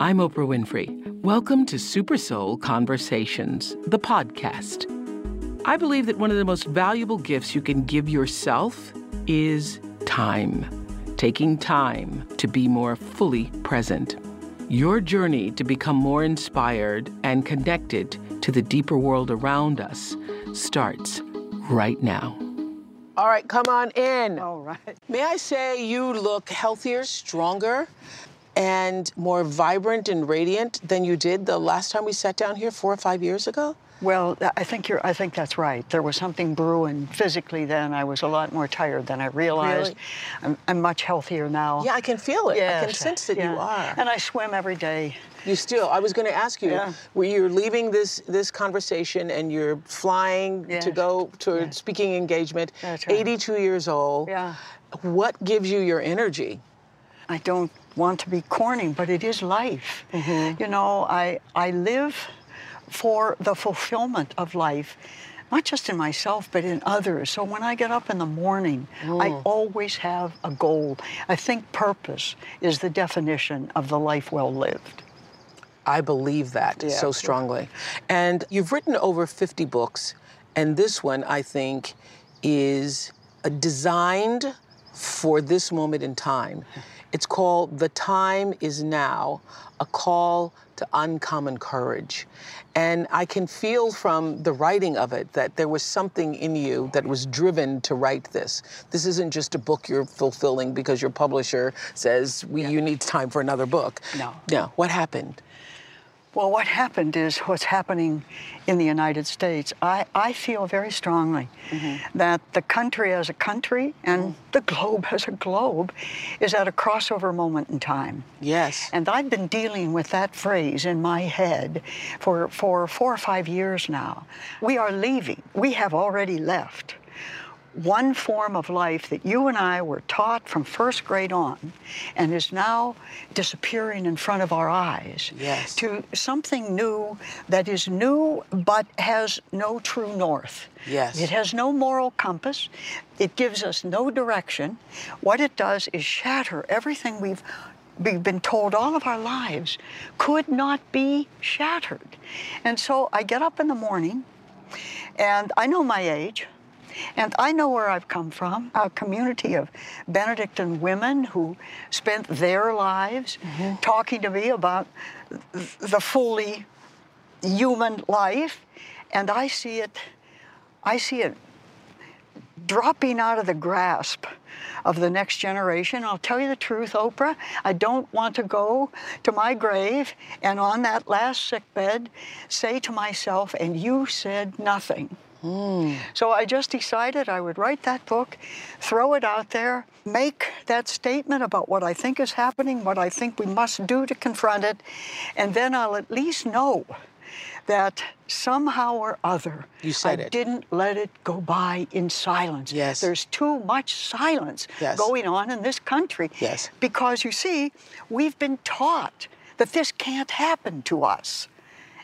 I'm Oprah Winfrey. Welcome to Super Soul Conversations, the podcast. I believe that one of the most valuable gifts you can give yourself is time. Taking time to be more fully present. Your journey to become more inspired and connected to the deeper world around us starts right now. All right, come on in. All right. May I say you look healthier, stronger, and more vibrant and radiant than you did the last time we sat down here four or five years ago? Well, I think you're. I think that's right. There was something brewing physically then. I was a lot more tired than I realized. Really? I'm, I'm much healthier now. Yeah, I can feel it. I can sense that you are. And I swim every day. You still. I was going to ask you. Yeah. Where you're leaving this this conversation and you're flying to go to a Yeah. speaking engagement. That's right. 82 years old. Yeah. What gives you your energy? I don't want to be corny, but it is life. Mm-hmm. You know, I I live for the fulfillment of life. Not just in myself, but in others. So when I get up in the morning, I Mm. always have a goal. I think purpose is the definition of the life well lived. I believe that Yeah. so strongly. And you've written over 50 books, and this one I think is designed for this moment in time. It's called The Time Is Now, a call to uncommon courage. And I can feel from the writing of it that there was something in you that was driven to write this. This isn't just a book you're fulfilling because your publisher says we, you need time for another book. No. No. What happened? Well, what happened is what's happening in the United States. I, I feel very strongly mm-hmm. that the country as a country and mm-hmm. the globe as a globe is at a crossover moment in time. Yes. And I've been dealing with that phrase in my head for, for four or five years now. We are leaving. We have already left one form of life that you and I were taught from first grade on and is now disappearing in front of our eyes Yes. to something new that is new but has no true north. Yes. It has no moral compass. It gives us no direction. What it does is shatter everything we've we've been told all of our lives could not be shattered. And so I get up in the morning and I know my age. And I know where I've come from, a community of Benedictine women who spent their lives mm-hmm. talking to me about the fully human life. And I see it, I see it dropping out of the grasp of the next generation. I'll tell you the truth, Oprah. I don't want to go to my grave and on that last sickbed say to myself, and you said nothing. Mm. So I just decided I would write that book, throw it out there, make that statement about what I think is happening, what I think we must do to confront it, and then I'll at least know that somehow or other I it. didn't let it go by in silence. Yes. There's too much silence Yes. going on in this country. Yes. Because you see, we've been taught that this can't happen to us.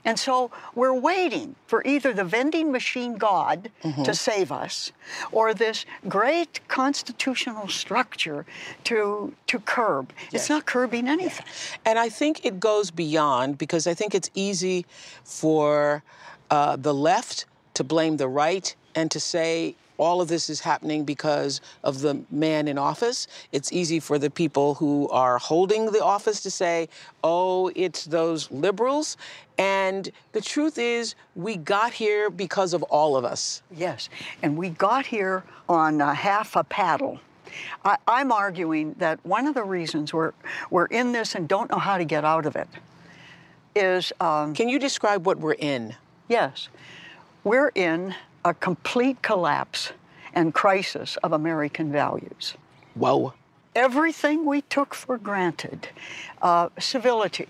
And so we're waiting for either the vending machine God Mm-hmm. to save us or this great constitutional structure to, to curb. Yes. It's not curbing anything. And I think it goes beyond because I think it's easy for uh, the left to blame the right and to say all of this is happening because of the man in office. It's easy for the people who are holding the office to say, oh, it's those liberals. And the truth is, we got here because of all of us. Yes, and we got here on uh, half a paddle. I, I'm arguing that one of the reasons we're, we're in this and don't know how to get out of it is um, Can you describe what we're in? yes, we're in a complete collapse and crisis of American values. Whoa. Everything we took for granted, uh, civility,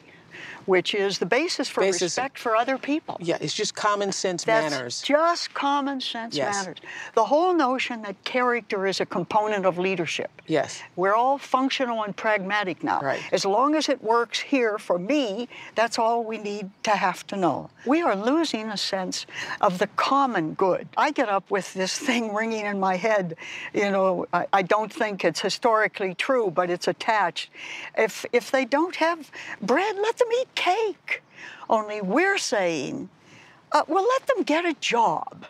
which is the basis for Basis- respect for other people. Yeah, it's just common sense That's manners. just common sense Yes. manners. The whole notion that character is a component of leadership. Yes. We're all functional and pragmatic now. Right. As long as it works here for me, that's all we need to have to know. We are losing a sense of the common good. I get up with this thing ringing in my head. You know, I, I don't think it's historically true, but it's attached. If if they don't have bread, let them eat cake. Only we're saying, uh, well, let them get a job.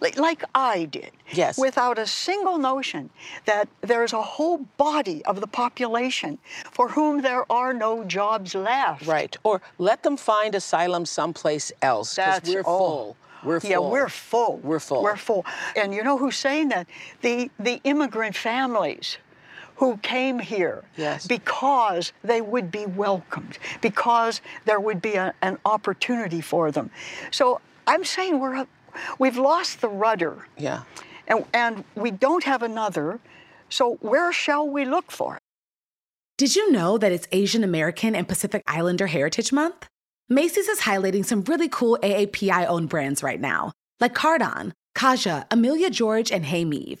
Like, like I did, Yes. without a single notion that there's a whole body of the population for whom there are no jobs left. Right. Or let them find asylum someplace else. Because we're oh. full. We're full. Yeah, we're full. We're full. We're full. And you know who's saying that? The the immigrant families who came here Yes. because they would be welcomed, because there would be a, an opportunity for them. So I'm saying we're a, we've lost the rudder, Yeah. and, and we don't have another. So where shall we look for it? Did you know that it's Asian American and Pacific Islander Heritage Month? Macy's is highlighting some really cool AAPI owned brands right now, like Cardon, Kaja, Amelia George, and Hey Meave.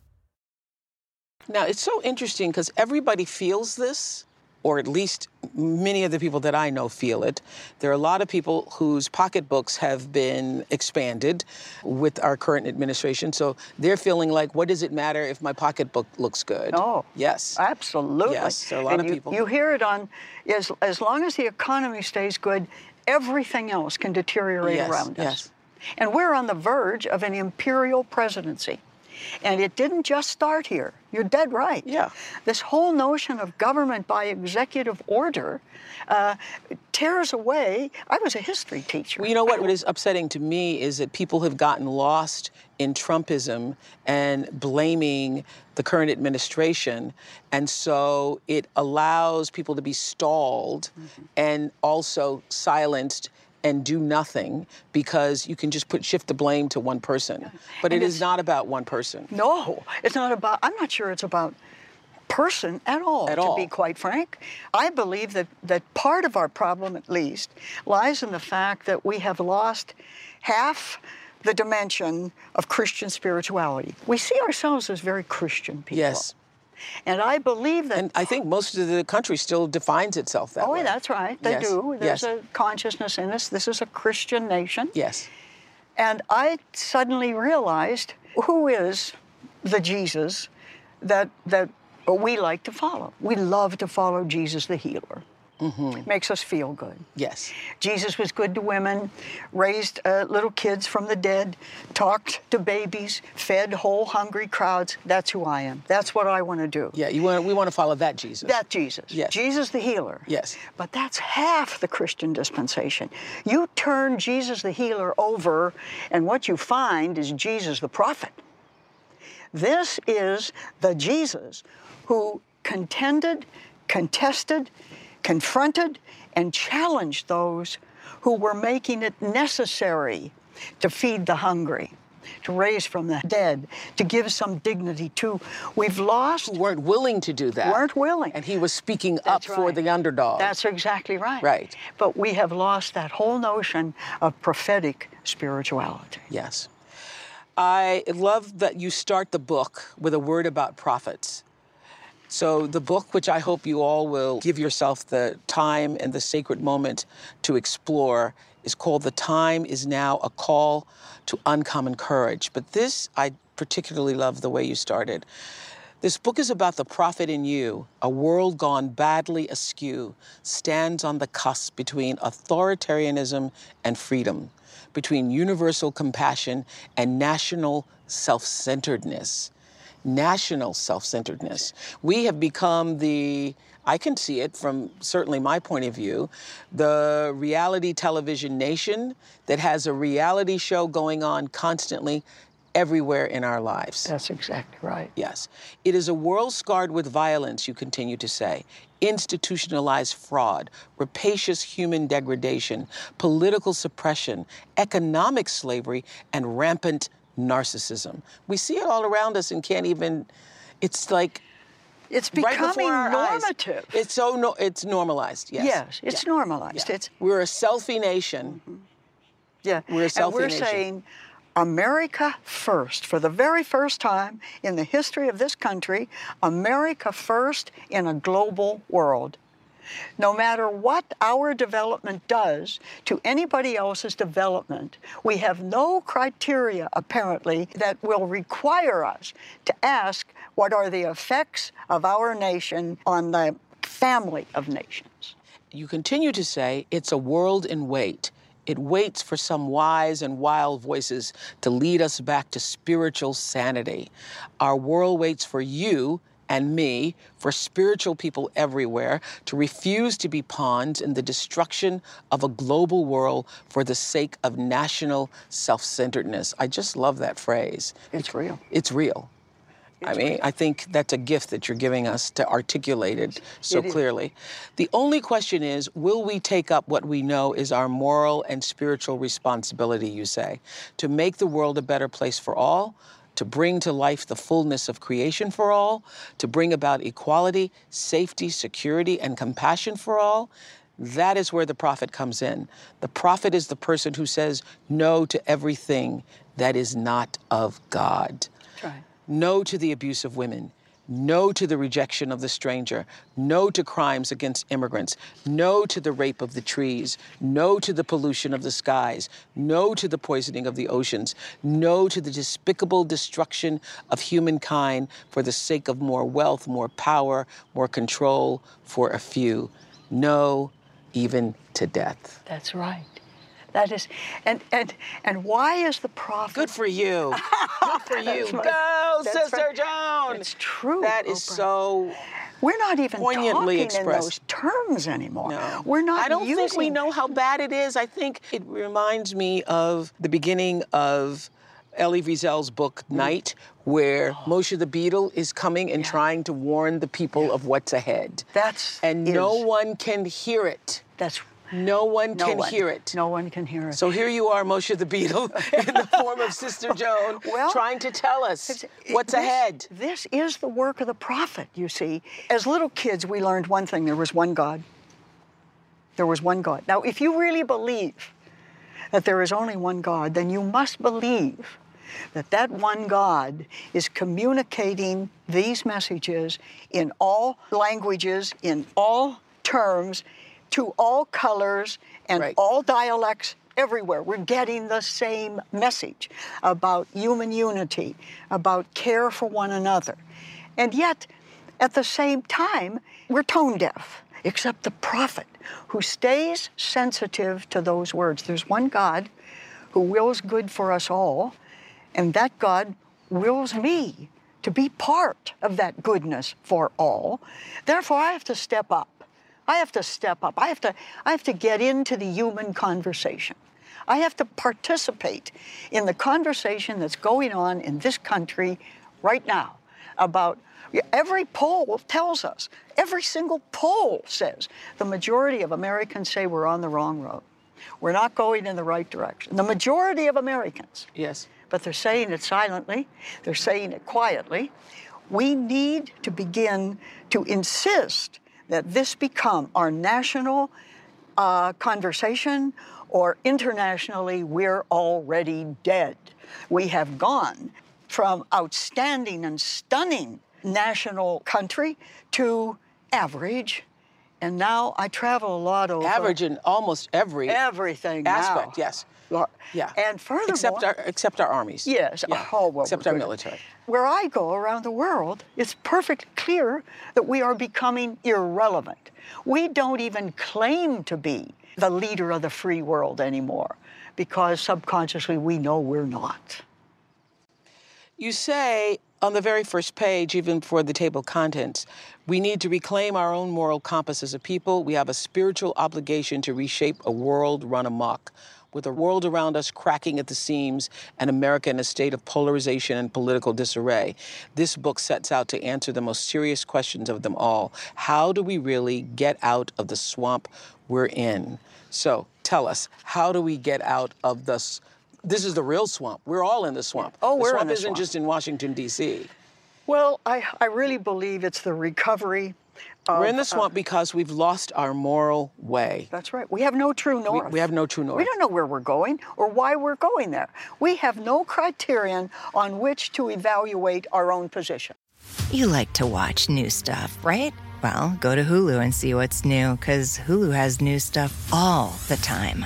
Now, it's so interesting because everybody feels this, or at least many of the people that I know feel it. There are a lot of people whose pocketbooks have been expanded with our current administration. So they're feeling like, what does it matter if my pocketbook looks good? Oh. Yes. Absolutely. Yes, there are a lot And of you, people. You hear it on, as, as long as the economy stays good, everything else can deteriorate Yes, around us. And we're on the verge of an imperial presidency. And it didn't just start here. You're dead right. Yeah. This whole notion of government by executive order uh, tears away. I was a history teacher. Well, you know what? What is upsetting to me is that people have gotten lost in Trumpism and blaming the current administration. And so it allows people to be stalled Mm-hmm. and also silenced and do nothing because you can just put shift the blame to one person. But And it is not about one person. No, it's not about, I'm not sure it's about person at all, At to all. be quite frank. I believe that, that part of our problem, at least, lies in the fact that we have lost half the dimension of Christian spirituality. We see ourselves as very Christian people. Yes. And I believe that. And I think most of the country still defines itself that oh, way. that's right. They Yes, do. There's yes. a consciousness in us. This is a Christian nation. Yes. And I suddenly realized who is the Jesus that that we like to follow. We love to follow Jesus the healer. Makes us feel good. Yes. Jesus was good to women, raised uh, little kids from the dead, talked to babies, fed whole hungry crowds. That's who I am. That's what I want to do. Yeah, you want we want to follow that Jesus. That Jesus. Yes. Jesus the healer. Yes. But that's half the Christian dispensation. You turn Jesus the healer over, and what you find is Jesus the prophet. This is the Jesus who contended, contested, confronted, and challenged those who were making it necessary to feed the hungry, to raise from the dead, to give some dignity to. We've lost. Who weren't willing to do that. Weren't willing. And he was speaking That's up for the underdog. That's exactly right. Right. But we have lost that whole notion of prophetic spirituality. Yes. I love that you start the book with a word about prophets. So, the book, which I hope you all will give yourself the time and the sacred moment to explore, is called The Time Is Now A Call to Uncommon Courage. But this, I particularly love the way you started. This book is about the prophet in you. A world gone badly askew stands on the cusp between authoritarianism and freedom, between universal compassion and national self centeredness. National self centeredness. We have become the I can see it from certainly my point of view, the reality television nation that has a reality show going on constantly everywhere in our lives. That's exactly right. Yes. It is a world scarred with violence, you continue to say, institutionalized fraud, rapacious human degradation, political suppression, economic slavery, and rampant narcissism. We see it all around us and can't even, it's like, It's right becoming before our eyes. normative. It's so no, it's normalized. Yes. Yes, it's Yeah. normalized. Yeah. It's We're a selfie nation. Mm-hmm. yeah. We're a selfie and we're nation. saying America first for the very first time in the history of this country, America first in a global world. No matter what our development does to anybody else's development, we have no criteria, apparently, that will require us to ask what are the effects of our nation on the family of nations. You continue to say it's a world in wait. It waits for some wise and wild voices to lead us back to spiritual sanity. Our world waits for you and me, for spiritual people everywhere, to refuse to be pawns in the destruction of a global world for the sake of national self centeredness. I just love that phrase. It's real. It's real. I mean, I think that's a gift that you're giving us to articulate it so It clearly. The only question is will we take up what we know is our moral and spiritual responsibility, you say, to make the world a better place for all? To bring to life the fullness of creation for all, to bring about equality, safety, security, and compassion for all, that is where the prophet comes in. The prophet is the person who says no to everything that is not of God. Right. No to the abuse of women. No to the rejection of the stranger. No to crimes against immigrants. No to the rape of the trees. No to the pollution of the skies. No to the poisoning of the oceans. No to the despicable destruction of humankind for the sake of more wealth, more power, more control for a few. No, even to death. That's right. That is, and and and why is the prophet? Good for you. Good for you. Right. Go, That's Sister right. Joan. It's true, That is Oprah. so We're not even poignantly talking expressed. in those terms anymore. No. We're not. I don't think we know how bad it is. I think it reminds me of the beginning of Elie Wiesel's book Mm. Night, where Oh. Moshe the Beadle is coming and trying to warn the people of what's ahead. That's and no one can hear it. That's No one no can one. hear it. No one can hear it. So here you are, Moshe the Beadle, in the form of Sister Joan, Well, trying to tell us what's this- ahead. This is the work of the prophet, you see. As little kids, we learned one thing there was one God. There was one God. Now, if you really believe that there is only one God, then you must believe that that one God is communicating these messages in all languages, in all terms, to all colors and Right. all dialects everywhere. We're getting the same message about human unity, about care for one another. And yet, at the same time, we're tone deaf, except the prophet who stays sensitive to those words. There's one God who wills good for us all, and that God wills me to be part of that goodness for all. Therefore, I have to step up. I have to step up. I have to, I have to get into the human conversation. I have to participate in the conversation that's going on in this country right now about every poll tells us, every single poll says the majority of Americans say we're on the wrong road. We're not going in the right direction. The majority of Americans. Yes. But they're saying it silently, they're saying it quietly. We need to begin to insist that this become our national uh, conversation, or internationally, we're already dead. We have gone from outstanding and stunning national country to average. And now I travel a lot over Average in almost every everything aspect, now. yes. Yeah. And furthermore, except our except our armies. Yes. Yeah. Oh, well, except our military. Where I go around the world, it's perfectly clear that we are becoming irrelevant. We don't even claim to be the leader of the free world anymore because subconsciously we know we're not. You say on the very first page, even for the table of contents, we need to reclaim our own moral compass as a people. We have a spiritual obligation to reshape a world run amok. With the world around us cracking at the seams and America in a state of polarization and political disarray, this book sets out to answer the most serious questions of them all. How do we really get out of the swamp we're in? So tell us, how do we get out of this? This is the real swamp. We're all in the swamp. Oh, the we're in the swamp the isn't swamp. just in Washington, D.C. Well, I, I really believe it's the recovery. Of, We're in the uh, swamp because we've lost our moral way. That's right. We have no true north. we have no true north. We don't know where we're going or why we're going there. We have no criterion on which to evaluate our own position. You like to watch new stuff, right? Well, go to Hulu and see what's new, because Hulu has new stuff all the time.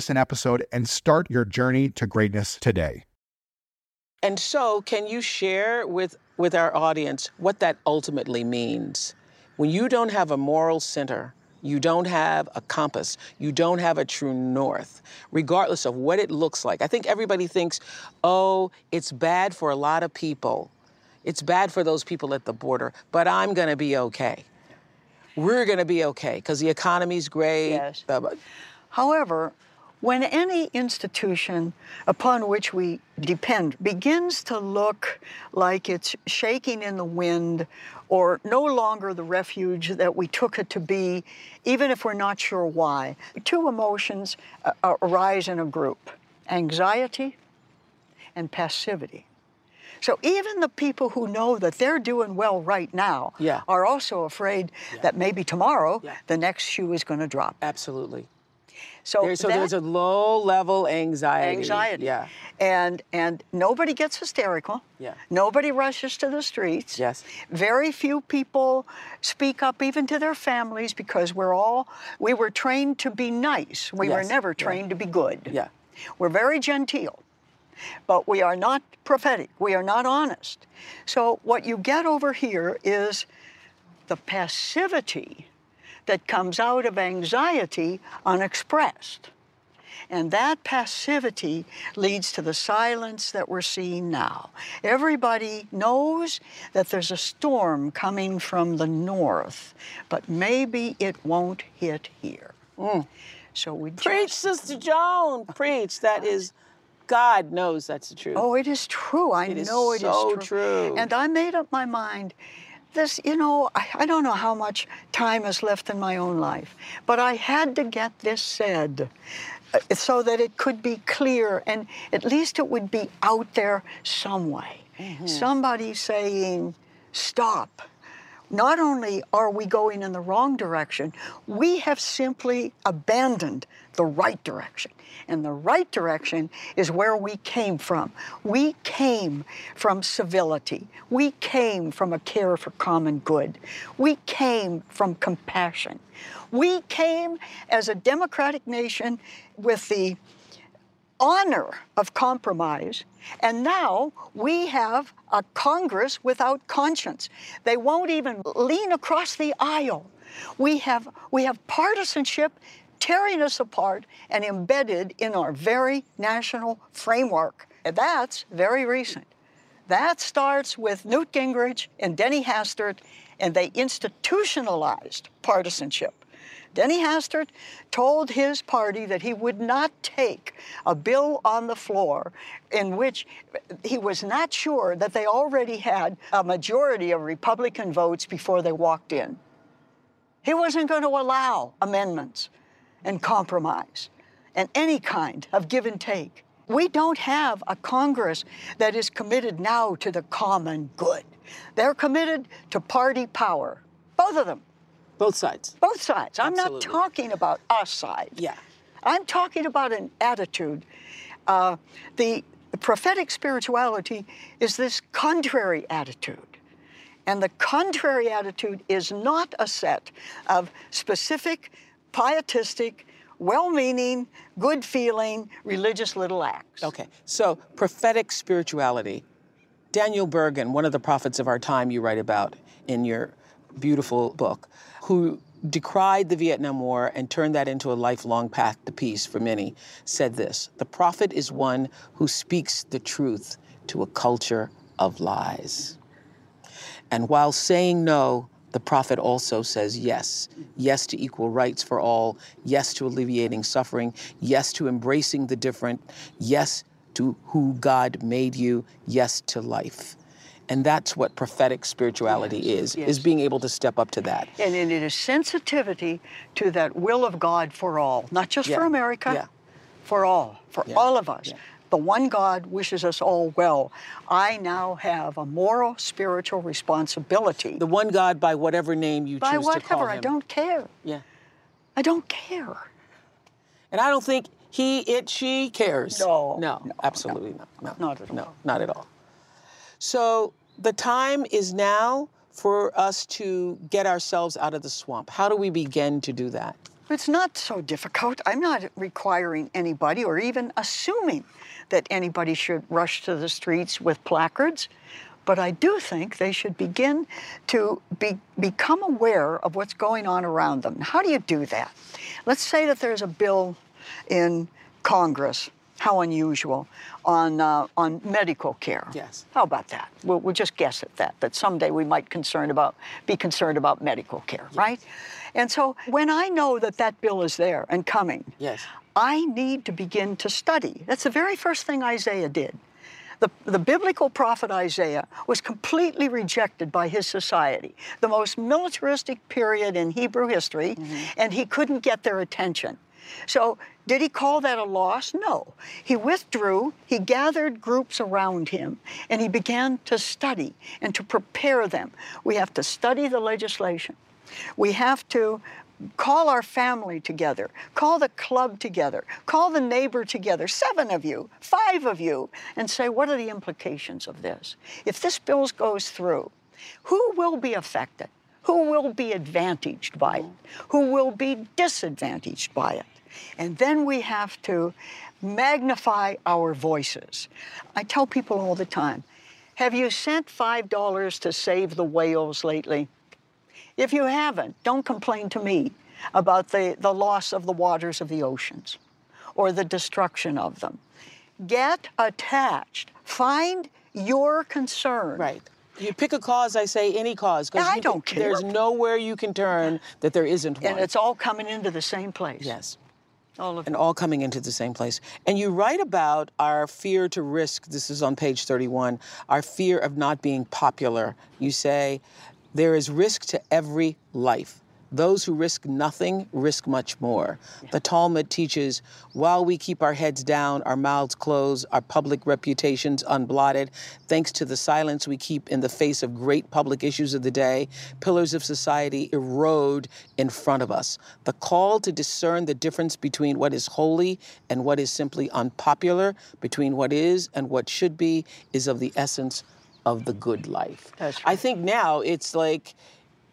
an episode and start your journey to greatness today. And so, can you share with, with our audience what that ultimately means? When you don't have a moral center, you don't have a compass, you don't have a true north, regardless of what it looks like. I think everybody thinks, oh, it's bad for a lot of people. It's bad for those people at the border, but I'm going to be okay. We're going to be okay because the economy's great. Yes. blah, blah. However, when any institution upon which we depend begins to look like it's shaking in the wind or no longer the refuge that we took it to be, even if we're not sure why, two emotions uh, arise in a group anxiety and passivity. So even the people who know that they're doing well right now Yeah. are also afraid that maybe tomorrow Yeah. the next shoe is going to drop. Absolutely. So, There- so that- there's a low level anxiety. anxiety. Yeah. And and nobody gets hysterical. Yeah. Nobody rushes to the streets. Yes. Very few people speak up even to their families because we're all we were trained to be nice. We were Yes. never Yeah. trained to be good. Yeah. We're very genteel. But we are not prophetic. We are not honest. So what you get over here is the passivity that comes out of anxiety unexpressed. And that passivity leads to the silence that we're seeing now. Everybody knows that there's a storm coming from the north, but maybe it won't hit here. Mm. So we Preach, just, Sister Joan. Preach. That is, God knows that's the truth. Oh, it is true. I It is know it is so true. true. And I made up my mind. This, you know, I, I don't know how much time is left in my own life, but I had to get this said uh, so that it could be clear and at least it would be out there some way. Mm-hmm. Somebody saying, stop. Not only are we going in the wrong direction, we have simply abandoned the right direction. And the right direction is where we came from. We came from civility. We came from a care for common good. We came from compassion. We came as a democratic nation with the honor of compromise. And now we have a Congress without conscience. They won't even lean across the aisle. We have, we have partisanship tearing us apart and embedded in our very national framework. And that's very recent. That starts with Newt Gingrich and Denny Hastert, and they institutionalized partisanship. Denny Hastert told his party that he would not take a bill on the floor in which he was not sure that they already had a majority of Republican votes before they walked in. He wasn't going to allow amendments and compromise and any kind of give and take. We don't have a Congress that is committed now to the common good. They're committed to party power, both of them. Both sides. Both sides. I'm not talking about a side. Yeah. I'm talking about an attitude. Uh, the prophetic spirituality is this contrary attitude. And the contrary attitude is not a set of specific, pietistic, well meaning, good feeling, religious little acts. Okay. So, prophetic spirituality. Daniel Berrigan, one of the prophets of our time, you write about in your beautiful book, who decried the Vietnam War and turned that into a lifelong path to peace for many, said this The prophet is one who speaks the truth to a culture of lies. And while saying no, the prophet also says yes. Yes to equal rights for all. Yes to alleviating suffering. Yes to embracing the different. Yes to who God made you. Yes to life. And that's what prophetic spirituality is, yes. is being able to step up to that. And it is sensitivity to that will of God for all, not just for America, Yeah. for all, for Yeah. all of us. Yeah. The one God wishes us all well. I now have a moral, spiritual responsibility. The one God by whatever name you by choose to call whatever, him. I don't care. Yeah. I don't care. And I don't think he, it, she cares. No, No, no, absolutely not. No, Not at all. No, not at all. So the time is now for us to get ourselves out of the swamp. How do we begin to do that? It's not so difficult. I'm not requiring anybody or even assuming that anybody should rush to the streets with placards. But I do think they should begin to be, become aware of what's going on around them. How do you do that? Let's say that there's a bill in Congress, how unusual, on, uh, on medical care. Yes. How about that? We'll, we'll just guess at that, that someday we might concerned about, be concerned about medical care, right? And so when I know that that bill is there and coming, Yes. I need to begin to study. That's the very first thing Isaiah did. The, the biblical prophet Isaiah was completely rejected by his society, the most militaristic period in Hebrew history, and he couldn't get their attention. So, did he call that a loss? No. He withdrew, he gathered groups around him, and he began to study and to prepare them. We have to study the legislation. We have to call our family together, call the club together, call the neighbor together, seven of you, five of you, and say, what are the implications of this? If this bill goes through, who will be affected? Who will be advantaged by it? Who will be disadvantaged by it? And then we have to magnify our voices. I tell people all the time have you sent $5 to save the whales lately? If you haven't, don't complain to me about the, the loss of the waters of the oceans or the destruction of them. Get attached. Find your concern. Right. You pick a cause, I say any cause. 'cause I don't can- There's nowhere you can turn that there isn't one. And it's all coming into the same place. yes. All of and it. all coming into the same place. And you write about our fear to risk, this is on page 31, our fear of not being popular. You say, there is risk to every life, Those who risk nothing risk much more. The Talmud teaches while we keep our heads down, our mouths closed, our public reputations unblotted, thanks to the silence we keep in the face of great public issues of the day, pillars of society erode in front of us. The call to discern the difference between what is holy and what is simply unpopular, between what is and what should be, is of the essence of the good life. That's I think now it's like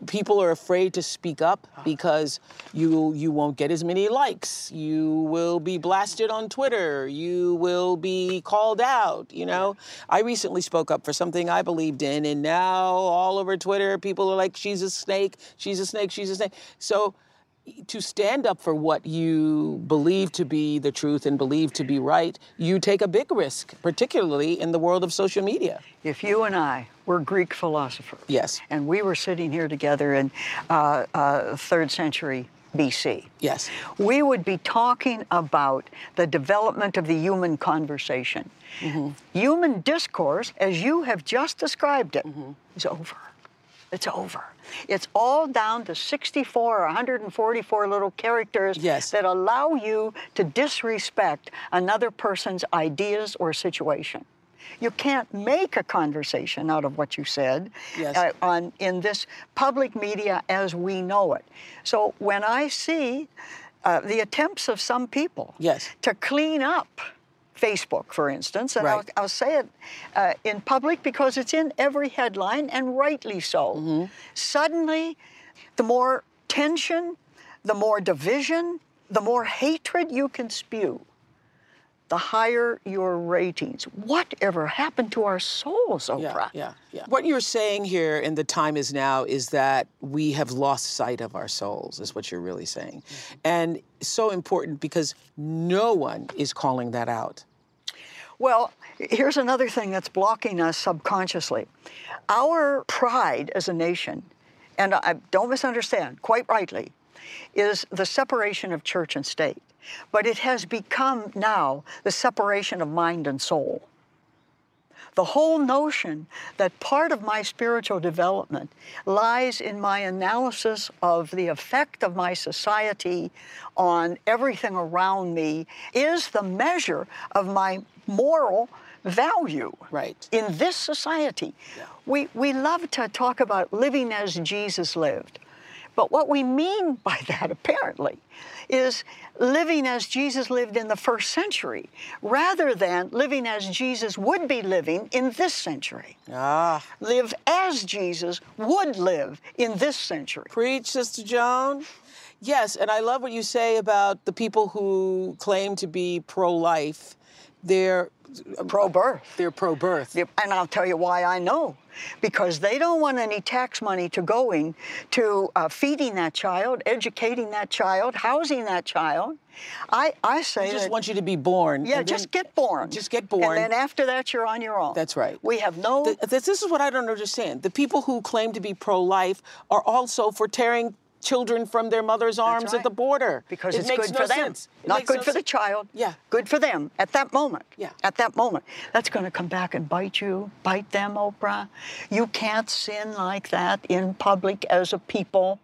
people are afraid to speak up because you you won't get as many likes. You will be blasted on Twitter. You will be called out, you know. I recently spoke up for something I believed in and now all over Twitter people are like she's a snake, she's a snake, she's a snake. So to stand up for what you believe to be the truth and believe to be right, you take a big risk, particularly in the world of social media. If you and I were Greek philosophers, Yes. and we were sitting here together in uh, uh, third century BC, Yes. we would be talking about the development of the human conversation. Human discourse, as you have just described it, is over. It's over. It's all down to 64 or 144 little characters Yes. that allow you to disrespect another person's ideas or situation. You can't make a conversation out of what you said Yes. uh, on in this public media as we know it. So when I see uh, the attempts of some people Yes. to clean up Facebook, for instance, and Right. I'll, I'll say it uh, in public because it's in every headline, and rightly so. Mm-hmm. Suddenly, the more tension, the more division, the more hatred you can spew, the higher your ratings. Whatever happened to our souls, Oprah? Yeah, yeah, yeah. What you're saying here in the time is now is that we have lost sight of our souls, is what you're really saying. And so important because no one is calling that out. Well, here's another thing that's blocking us subconsciously. Our pride as a nation, and I don't misunderstand, quite rightly, is the separation of church and state. But it has become now the separation of mind and soul. The whole notion that part of my spiritual development lies in my analysis of the effect of my society on everything around me is the measure of my moral value Right. in this society. We, we love to talk about living as Jesus lived. But what we mean by that, apparently, is living as Jesus lived in the first century, rather than living as Jesus would be living in this century. Ah, Live as Jesus would live in this century. preach, Sister Joan. Yes, and I love what you say about the people who claim to be pro-life. They're Pro birth. they're pro-birth. And I'll tell you why I know. Because they don't want any tax money to going to uh, feeding that child, educating that child, housing that child. I, I say They just that, want you to be born. yeah, just then- get born. Just get born. And then after that, you're on your own. That's right. We have no. Th- this, this is what I don't understand. The people who claim to be pro-life are also for tearing children from their mother's arms right. at the border. because It it's makes good no for them. sense. It Not good no for the child. Yeah. Good for them at that moment. Yeah. At that moment. That's going to come back and bite you, bite them, Oprah. You can't sin like that in public as a people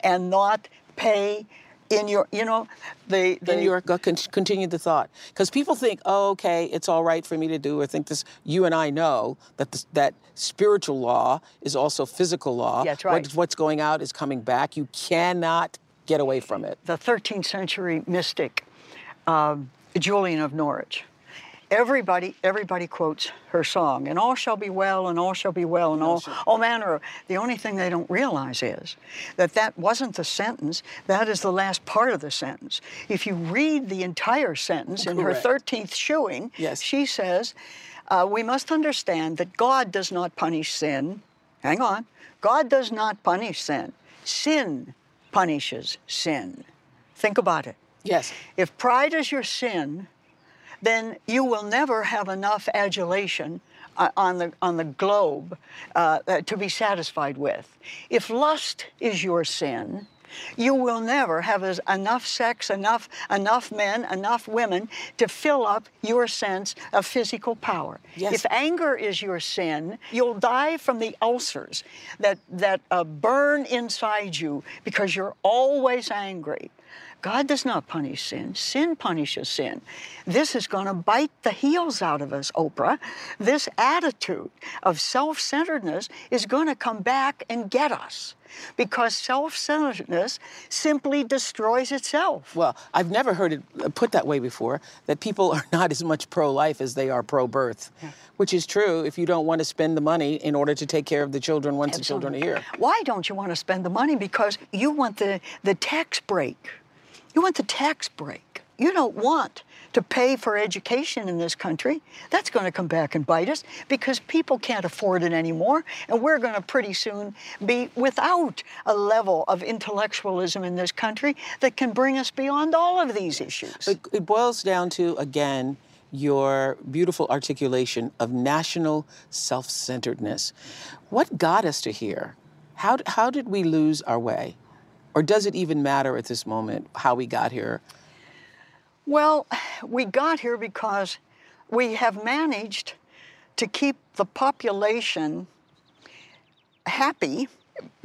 and not pay in your, you know, they, the in your continue the thought because people think oh okay it's all right for me to do or think this you and i know that this, that spiritual law is also physical law That's right. What- what's going out is coming back you cannot get away from it the 13th century mystic, um, Julian of Norwich. Everybody, everybody quotes her song, and all shall be well, and all shall be well, and all, all manner of. The only thing they don't realize is that that wasn't the sentence. That is the last part of the sentence. If you read the entire sentence in her 13th showing, Yes. she says, uh, we must understand that God does not punish sin. Hang on. God does not punish sin. Sin punishes sin. Think about it. yes If pride is your sin, then you will never have enough adulation uh, on the on the globe uh, uh, to be satisfied with. If lust is your sin, You will never have as, enough sex, enough enough men, enough women to fill up your sense of physical power. Yes. If anger is your sin, you'll die from the ulcers that that uh, burn inside you because you're always angry. God does not punish sin. Sin punishes sin. This is going to bite the heels out of us, Oprah. This attitude of self centeredness is going to come back and get us because self centeredness simply destroys itself. Well, I've never heard it put that way before that people are not as much pro life as they are pro birth, yeah. which is true if you don't want to spend the money in order to take care of the children once Absolutely. the children are here. Why don't you want to spend the money? Because you want the, the tax break. You want the tax break. You don't want to pay for education in this country. That's going to come back and bite us because people can't afford it anymore. And we're going to pretty soon be without a level of intellectualism in this country that can bring us beyond all of these issues. It, it boils down to, again, your beautiful articulation of national self centeredness. What got us to here? How, how did we lose our way? Or does it even matter at this moment how we got here? Well, we got here because we have managed to keep the population happy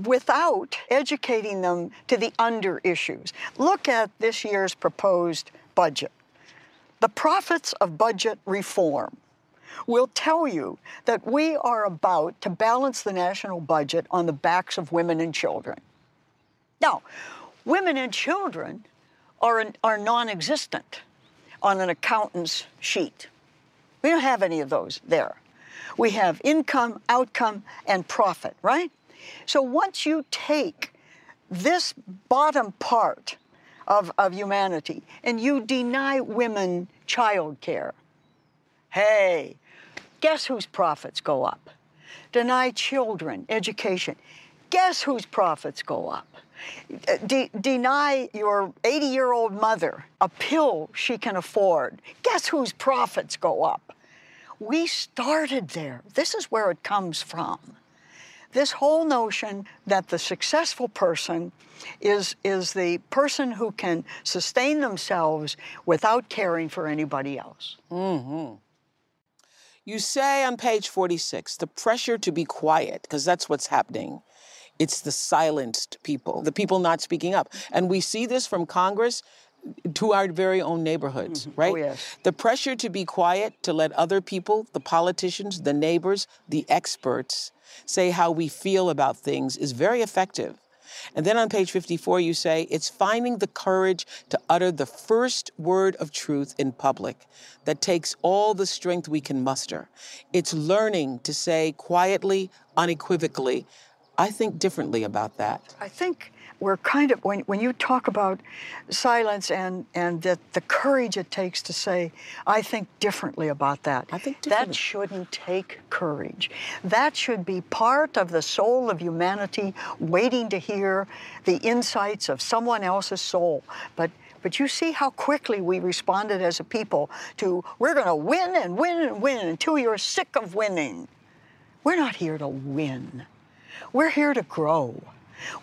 without educating them to the under issues. Look at this year's proposed budget. The prophets of budget reform will tell you that we are about to balance the national budget on the backs of women and children. Now, women and children are, are non existent on an accountant's sheet. We don't have any of those there. We have income, outcome, and profit, right? So once you take this bottom part of, of humanity and you deny women child care, hey, guess whose profits go up? Deny children education. Guess whose profits go up? De- deny your 80 year old mother a pill she can afford. Guess whose profits go up? We started there. This is where it comes from. This whole notion that the successful person is, is the person who can sustain themselves without caring for anybody else. Mm-hmm. You say on page 46 the pressure to be quiet, because that's what's happening it's the silenced people, the people not speaking up. And we see this from Congress to our very own neighborhoods, mm-hmm. right? Oh, yes. The pressure to be quiet, to let other people, the politicians, the neighbors, the experts, say how we feel about things is very effective. And then on page 54, you say it's finding the courage to utter the first word of truth in public that takes all the strength we can muster. It's learning to say quietly, unequivocally, I think differently about that. I think we're kind of when, when you talk about silence and and the, the courage it takes to say i think differently about that i think that shouldn't take courage. That should be part of the soul of humanity waiting to hear the insights of someone else's soul. But but you see how quickly we responded as a people to we're going to win and win and win until you're sick of winning. We're not here to win we're here to grow.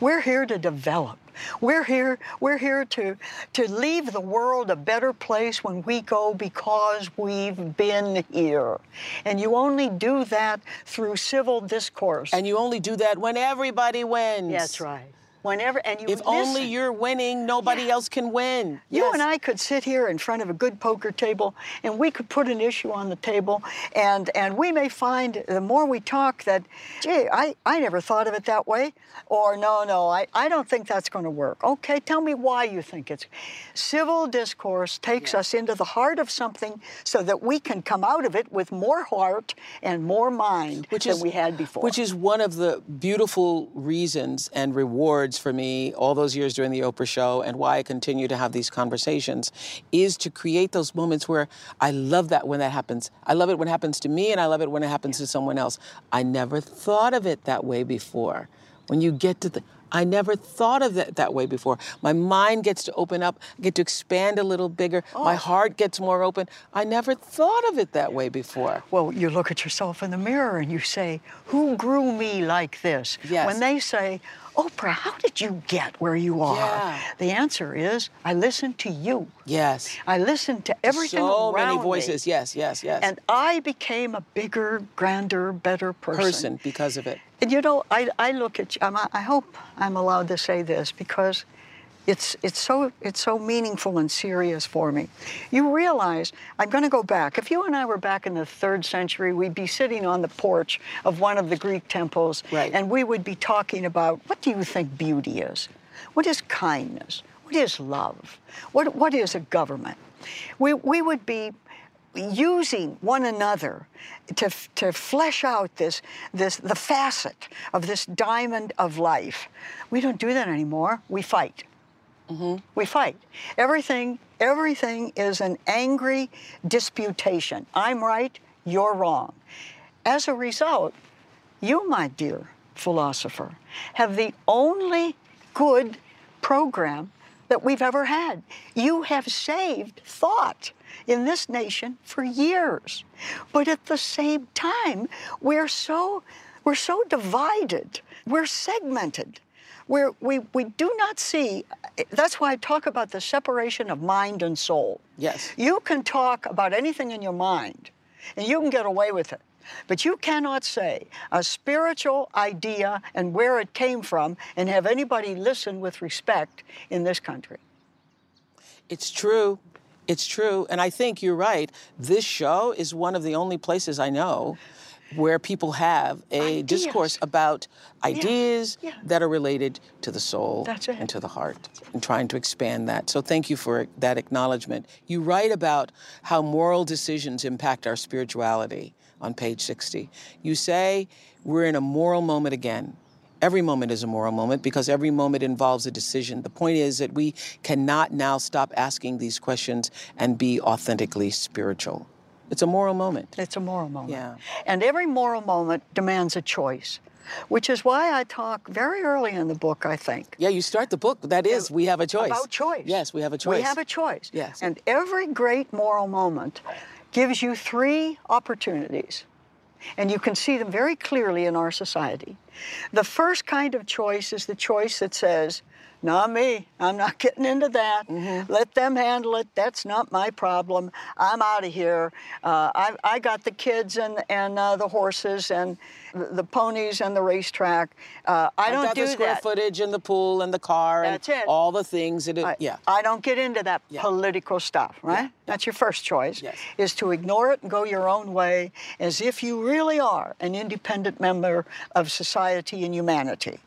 We're here to develop. We're here, we're here to, to leave the world a better place when we go because we've been here. And you only do that through civil discourse. And you only do that when everybody wins. That's right whenever and you if listen. only you're winning nobody yeah. else can win you yes. and i could sit here in front of a good poker table and we could put an issue on the table and and we may find the more we talk that gee i i never thought of it that way or no no i i don't think that's going to work okay tell me why you think it's civil discourse takes us into the heart of something so that we can come out of it with more heart and more mind which than is, we had before which is one of the beautiful reasons and rewards for me all those years during the Oprah show and why I continue to have these conversations is to create those moments where I love that when that happens. I love it when it happens to me and I love it when it happens to someone else. I never thought of it that way before. When you get to the, I never thought of it that way before. My mind gets to open up, get to expand a little bigger. My Oh. heart gets more open. I never thought of it that way before. Well, you look at yourself in the mirror and you say, Who grew me like this? Yes. When they say, Oprah, how did you get where you are? Yeah. The answer is, I listened to you. Yes. I listened to everything so around many me, voices. Yes, yes, yes. And I became a bigger, grander, better person. person because of it. And you know, I, I look at you, I'm- I hope I'm allowed to say this because it's, it's, so, it's so meaningful and serious for me. You realize, I'm going to go back. If you and I were back in the third century, we'd be sitting on the porch of one of the Greek temples, Right. and we would be talking about what do you think beauty is? What is kindness? What is love? What, what is a government? We, we would be using one another to, to flesh out this, this, the facet of this diamond of life. We don't do that anymore. We fight. Mm-hmm. We fight. Everything, everything is an angry disputation. I'm right, you're wrong. As a result, you, my dear philosopher, have the only good program that we've ever had. You have saved thought in this nation for years. But at the same time, we're so we're so divided. We're segmented. We're, we, we do not see, that's why I talk about the separation of mind and soul. Yes. You can talk about anything in your mind, and you can get away with it. But you cannot say a spiritual idea and where it came from and have anybody listen with respect in this country. It's true. It's true. And I think you're right. This show is one of the only places I know where people have a Ideas. discourse about ideas yeah. that are related to the soul it. and to the heart and trying to expand that. So thank you for that acknowledgement. You write about how moral decisions impact our spirituality on page 60. You say we're in a moral moment again. Every moment is a moral moment because every moment involves a decision. The point is that we cannot now stop asking these questions and be authentically spiritual. It's a moral moment. It's a moral moment. Yeah. And every moral moment demands a choice, which is why I talk very early in the book, I think. Yeah, you start the book. That is, we have a choice. About choice. Yes, we have a choice. We have a choice. Yes. And every great moral moment gives you three opportunities. And you can see them very clearly in our society. The first kind of choice is the choice that says, not me. I'm not getting into that. Mm-hmm. Let them handle it. That's not my problem. I'm out of here. Uh, I, I got the kids and, and uh, the horses and the the ponies and the racetrack. Uh, I I've don't got do the square that. footage and the pool and the car That's and it. all the things that it, I, yeah. I don't get into that Yeah. political stuff, right? yeah. That's your first choice, Yes. is to ignore it and go your own way as if you really are an independent member of society and humanity.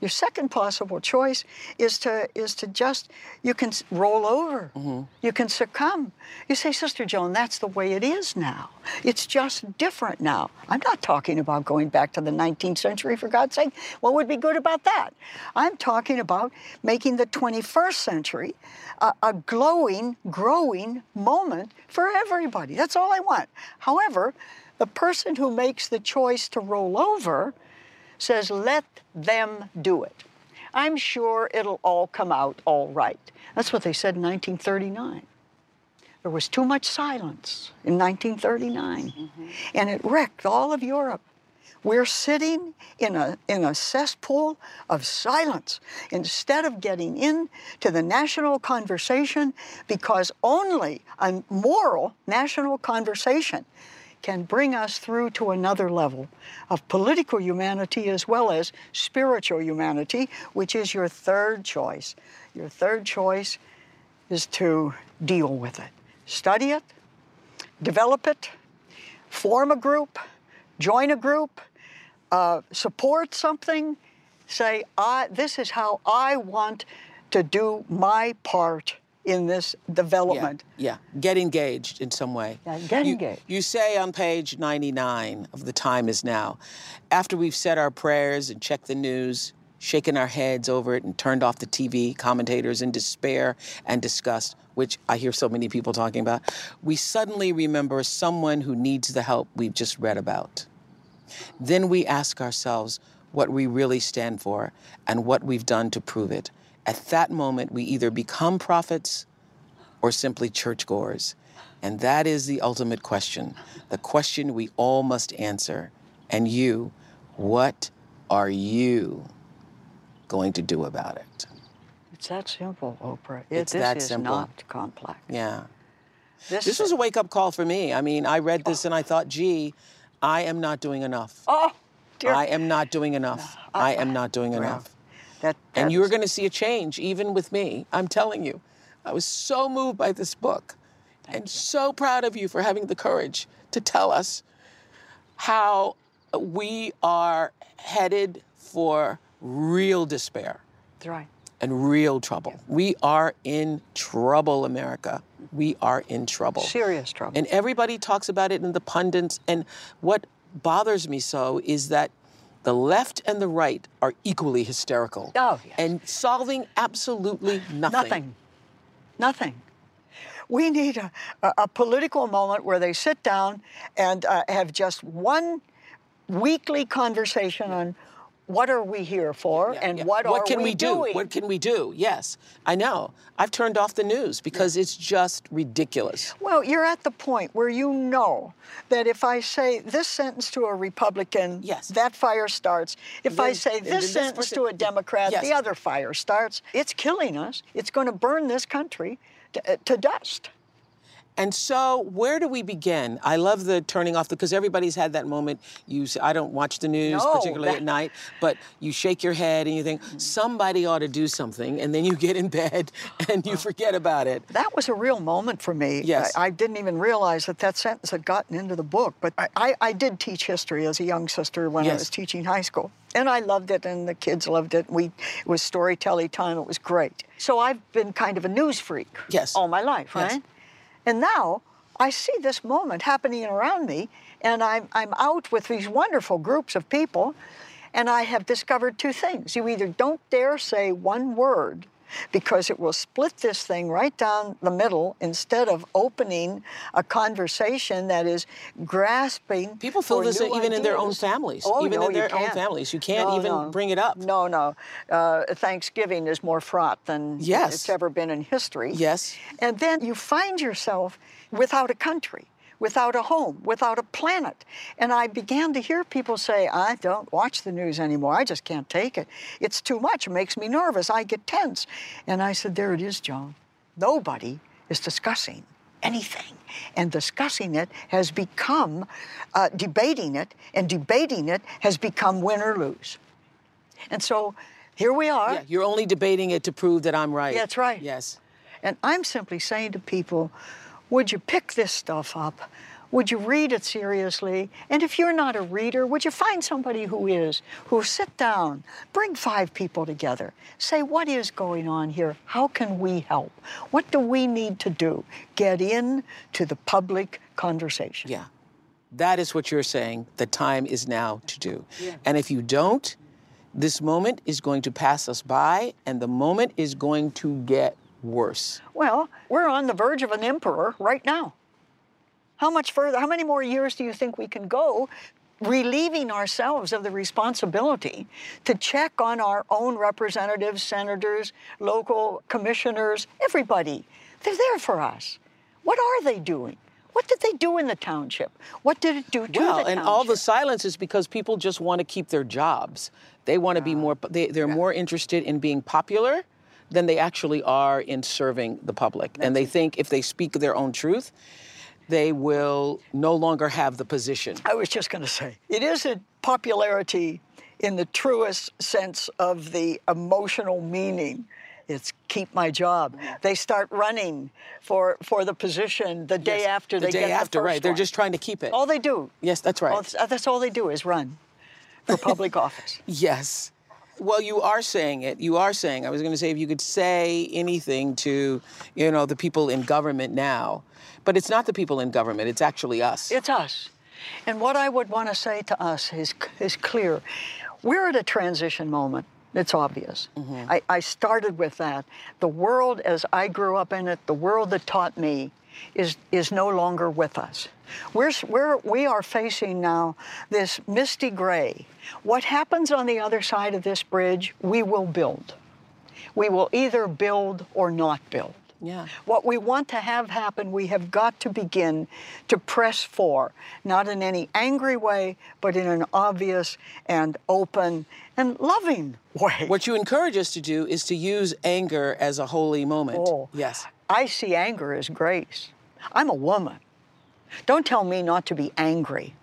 Your second possible choice is to is to just you can roll over, Mm-hmm. you can succumb. You say, Sister Joan, that's the way it is now. It's just different now. I'm not talking about going back to the 19th century, for God's sake. What would be good about that? I'm talking about making the 21st century a, a glowing, growing moment for everybody. That's all I want. However, the person who makes the choice to roll over says, let them do it. I'm sure it'll all come out all right. That's what they said in 1939. There was too much silence in 1939, mm-hmm. and it wrecked all of Europe. We're sitting in a, in a cesspool of silence instead of getting into the national conversation because only a moral national conversation can bring us through to another level of political humanity as well as spiritual humanity, which is your third choice. Your third choice is to deal with it. Study it, develop it, form a group, join a group, uh, support something, say, I, this is how I want to do my part in this development. Yeah, get engaged in some way. Yeah, get you, engaged. You say on page 99 of The Time Is Now, after we've said our prayers and checked the news, shaken our heads over it and turned off the TV, commentators in despair and disgust, which I hear so many people talking about, we suddenly remember someone who needs the help we've just read about. Then we ask ourselves, what we really stand for and what we've done to prove it. At that moment, we either become prophets or simply churchgoers. And that is the ultimate question, the question we all must answer. And you, what are you going to do about it? It's that simple, Oprah. It, It's this that is simple. not complex. Yeah. This, This was a wake up call for me. I mean, I read this and I thought, gee, I am not doing enough. oh, dear. I am not doing enough. I am not doing enough. That, And you're going to see a change, even with me. I'm telling you. I was so moved by this book and so proud of you for having the courage to tell us how we are headed for real despair That's right. and real trouble. We are in trouble, America. We are in trouble. Serious trouble. And everybody talks about it in the pundits. And what bothers me so is that the left and the right are equally hysterical. Oh, yes. And solving absolutely nothing. Nothing. Nothing. We need a, a, a political moment where they sit down and uh, have just one weekly conversation on what are we here for Yeah, and yeah. what, are can we, do? doing. What can we do? Yes, I know. I've turned off the news because it's just ridiculous. Well, you're at the point where you know that if I say this sentence to a Republican, Yes. that fire starts. If I say then this sentence person- to a Democrat, Yes. the other fire starts. It's killing us. It's going to burn this country to, uh, to dust. And so, where do we begin? I love the turning off because everybody's had that moment. You, I don't watch the news No, particularly that- at night, but you shake your head and you think mm. somebody ought to do something, and then you get in bed and you forget about it. That was a real moment for me. Yes. I, I didn't even realize that that sentence had gotten into the book. But I, I, I did teach history as a young sister when I was teaching high school. And I loved it, and the kids loved it. We, it was storytelling time. It was great. So I've been kind of a news freak Yes. all my life, Yes. And now I see this moment happening around me, and I'm, I'm out with these wonderful groups of people, and I have discovered two things. You either don't dare say one word because it will split this thing right down the middle instead of opening a conversation that is grasping. People feel this even in their own families. Oh, even no, in you their own can't. families. You can't No, even no. bring it up. No, no. Uh, Thanksgiving is more fraught than Yes. it's ever been in history. Yes. And then you find yourself without a country, without a home, without a planet. And I began to hear people say, I don't watch the news anymore. I just can't take it. It's too much. It makes me nervous. I get tense. And I said, There it is, Joan. Nobody is discussing anything. And discussing it has become uh, debating it, and debating it has become win or lose. And so here we are. Yeah, you're only debating it to prove that I'm right. That's right. Yes. And I'm simply saying to people, would you pick this stuff up? Would you read it seriously? And if you're not a reader, would you find somebody who is, who sit down, bring five people together, say, what is going on here? How can we help? What do we need to do? Get in to the public conversation. Yeah. That is what you're saying. The time is now to do. And if you don't, this moment is going to pass us by, and the moment is going to get worse. Well, we're on the verge of an emperor right now. How much further, how many more years do you think we can go relieving ourselves of the responsibility to check on our own representatives, senators, local commissioners, everybody? They're there for us. What are they doing? What did they do in the township? What did it do to Well, the and all the silence is because people just want to keep their jobs. They want to be more, they, they're more interested in being popular than they actually are in serving the public. and they think if they speak their own truth, they will no longer have the position. I was just going to say, it isn't popularity in the truest sense of the emotional meaning. It's keep my job. Mm. They start running for for the position the day Yes, after the they day get after, the first right? They're just trying to keep it. all they do. Yes, that's right. All, that's all they do is run for public office. Yes. Well, you are saying it. You are saying. I was going to say if you could say anything to, you know, the people in government now, but it's not the people in government. It's actually us. It's us. And what I would want to say to us is, is clear. We're at a transition moment. It's obvious. Mm-hmm. I, I started with that. The world as I grew up in it, the world that taught me, is, is no longer with us. We're, we're, we are facing now this misty gray. What happens on the other side of this bridge, we will build. We will either build or not build. Yeah. What we want to have happen, we have got to begin to press for, not in any angry way, but in an obvious and open and loving way. What you encourage us to do is to use anger as a holy moment. Oh. Yes. I see anger as grace. I'm a woman. Don't tell me not to be angry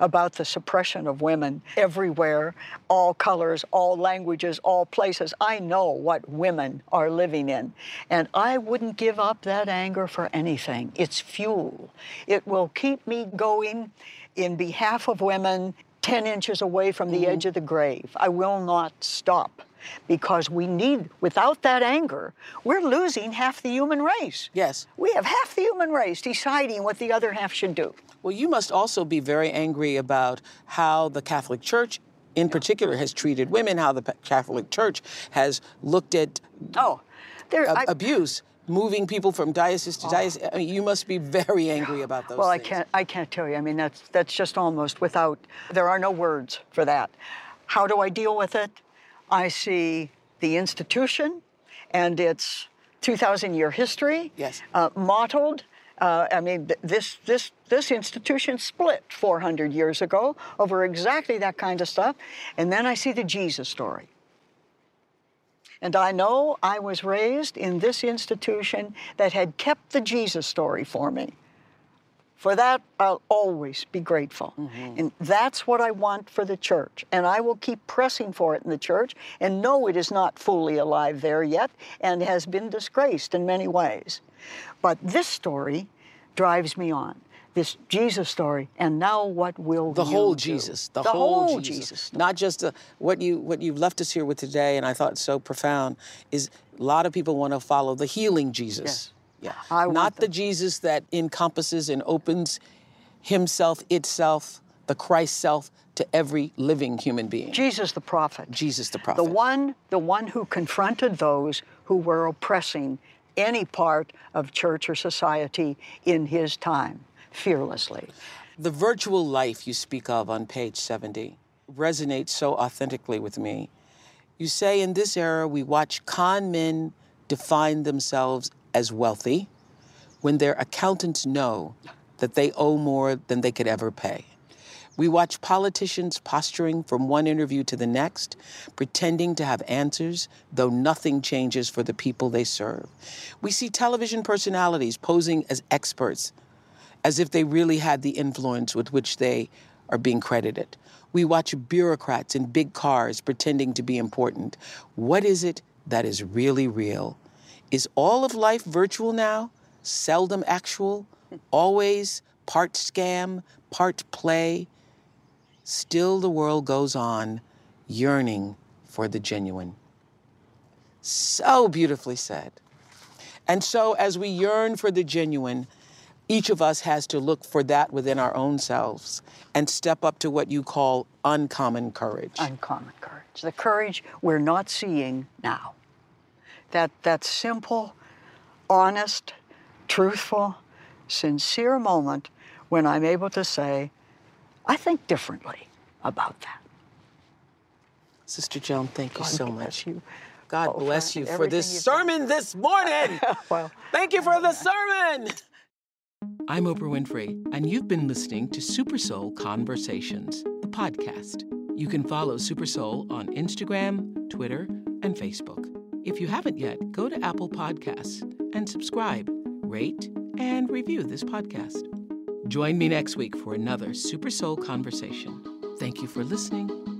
about the suppression of women everywhere, all colors, all languages, all places. I know what women are living in. And I wouldn't give up that anger for anything. It's fuel. It will keep me going in behalf of women 10 inches away from the mm-hmm. edge of the grave. I will not stop because we need, without that anger, we're losing half the human race. Yes. We have half the human race deciding what the other half should do. Well, you must also be very angry about how the Catholic Church, in particular, has treated women, how the Catholic Church has looked at Oh, there. ab- I, abuse, moving people from diocese to oh. diocese. I mean, you must be very angry about those well, I can't. I can't tell you. I mean, that's that's just almost without. There are no words for that. How do I deal with it? I see the institution and its 2,000-year history. Yes. Uh, mottled. Uh, I mean, th- this this this institution split 400 years ago over exactly that kind of stuff, and then I see the Jesus story. And I know I was raised in this institution that had kept the Jesus story for me. For that, I'll always be grateful. Mm-hmm. And that's what I want for the church. And I will keep pressing for it in the church and know it is not fully alive there yet and has been disgraced in many ways. But this story drives me on. This Jesus story, and now what will the whole? Jesus, the, the whole, Jesus. Jesus, story. not just the, what you what you've left us here with today, and I thought so profound is a lot of people want to follow the healing Jesus, yeah, I not the Jesus that encompasses and opens Himself, itself, the Christ self to every living human being. Jesus the prophet. Jesus the prophet. The one, the one who confronted those who were oppressing any part of church or society in his time, fearlessly. The virtual life you speak of on page 70 resonates so authentically with me. You say in this era, we watch con men define themselves as wealthy when their accountants know that they owe more than they could ever pay. We watch politicians posturing from one interview to the next, pretending to have answers, though nothing changes for the people they serve. We see television personalities posing as experts as if they really had the influence with which they are being credited. We watch bureaucrats in big cars pretending to be important. What is it that is really real? Is all of life virtual now? Seldom actual? Always part scam, part play? Still, the world goes on yearning for the genuine. So beautifully said. And so, as we yearn for the genuine, each of us has to look for that within our own selves and step up to what you call uncommon courage. Uncommon courage. The courage we're not seeing now. That, that simple, honest, truthful, sincere moment when I'm able to say, I think differently about that. Sister Joan, thank you so much. you. God Oh, bless you for this you've done. sermon this morning. Well, Thank you for the uh, sermon. I'm Oprah Winfrey, and you've been listening to Super Soul Conversations, the podcast. You can follow Super Soul on Instagram, Twitter, and Facebook. If you haven't yet, go to Apple Podcasts and subscribe, rate, and review this podcast. Join me next week for another Super Soul Conversation. Thank you for listening.